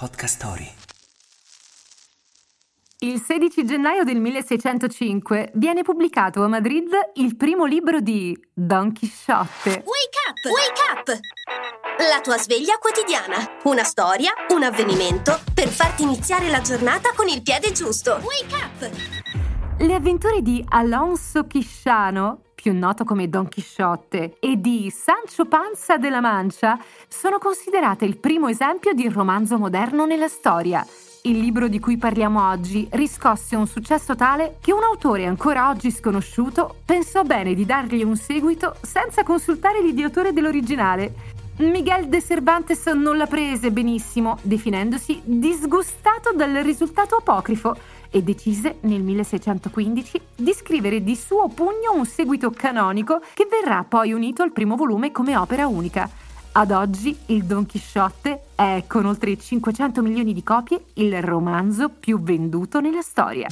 Podcast Story. Il 16 gennaio del 1605 viene pubblicato a Madrid il primo libro di Don Chisciotte. Wake up! Wake up! La tua sveglia quotidiana. Una storia, un avvenimento per farti iniziare la giornata con il piede giusto. Wake up! Le avventure di Alonso Chisciano, più noto come Don Chisciotte, e di Sancho Panza de la Mancia sono considerate il primo esempio di romanzo moderno nella storia. Il libro di cui parliamo oggi riscosse un successo tale che un autore ancora oggi sconosciuto pensò bene di dargli un seguito senza consultare l'ideatore dell'originale. Miguel de Cervantes non la prese benissimo, definendosi disgustato dal risultato apocrifo e decise nel 1615 di scrivere di suo pugno un seguito canonico che verrà poi unito al primo volume come opera unica. Ad oggi il Don Chisciotte è, con oltre 500 milioni di copie, il romanzo più venduto nella storia.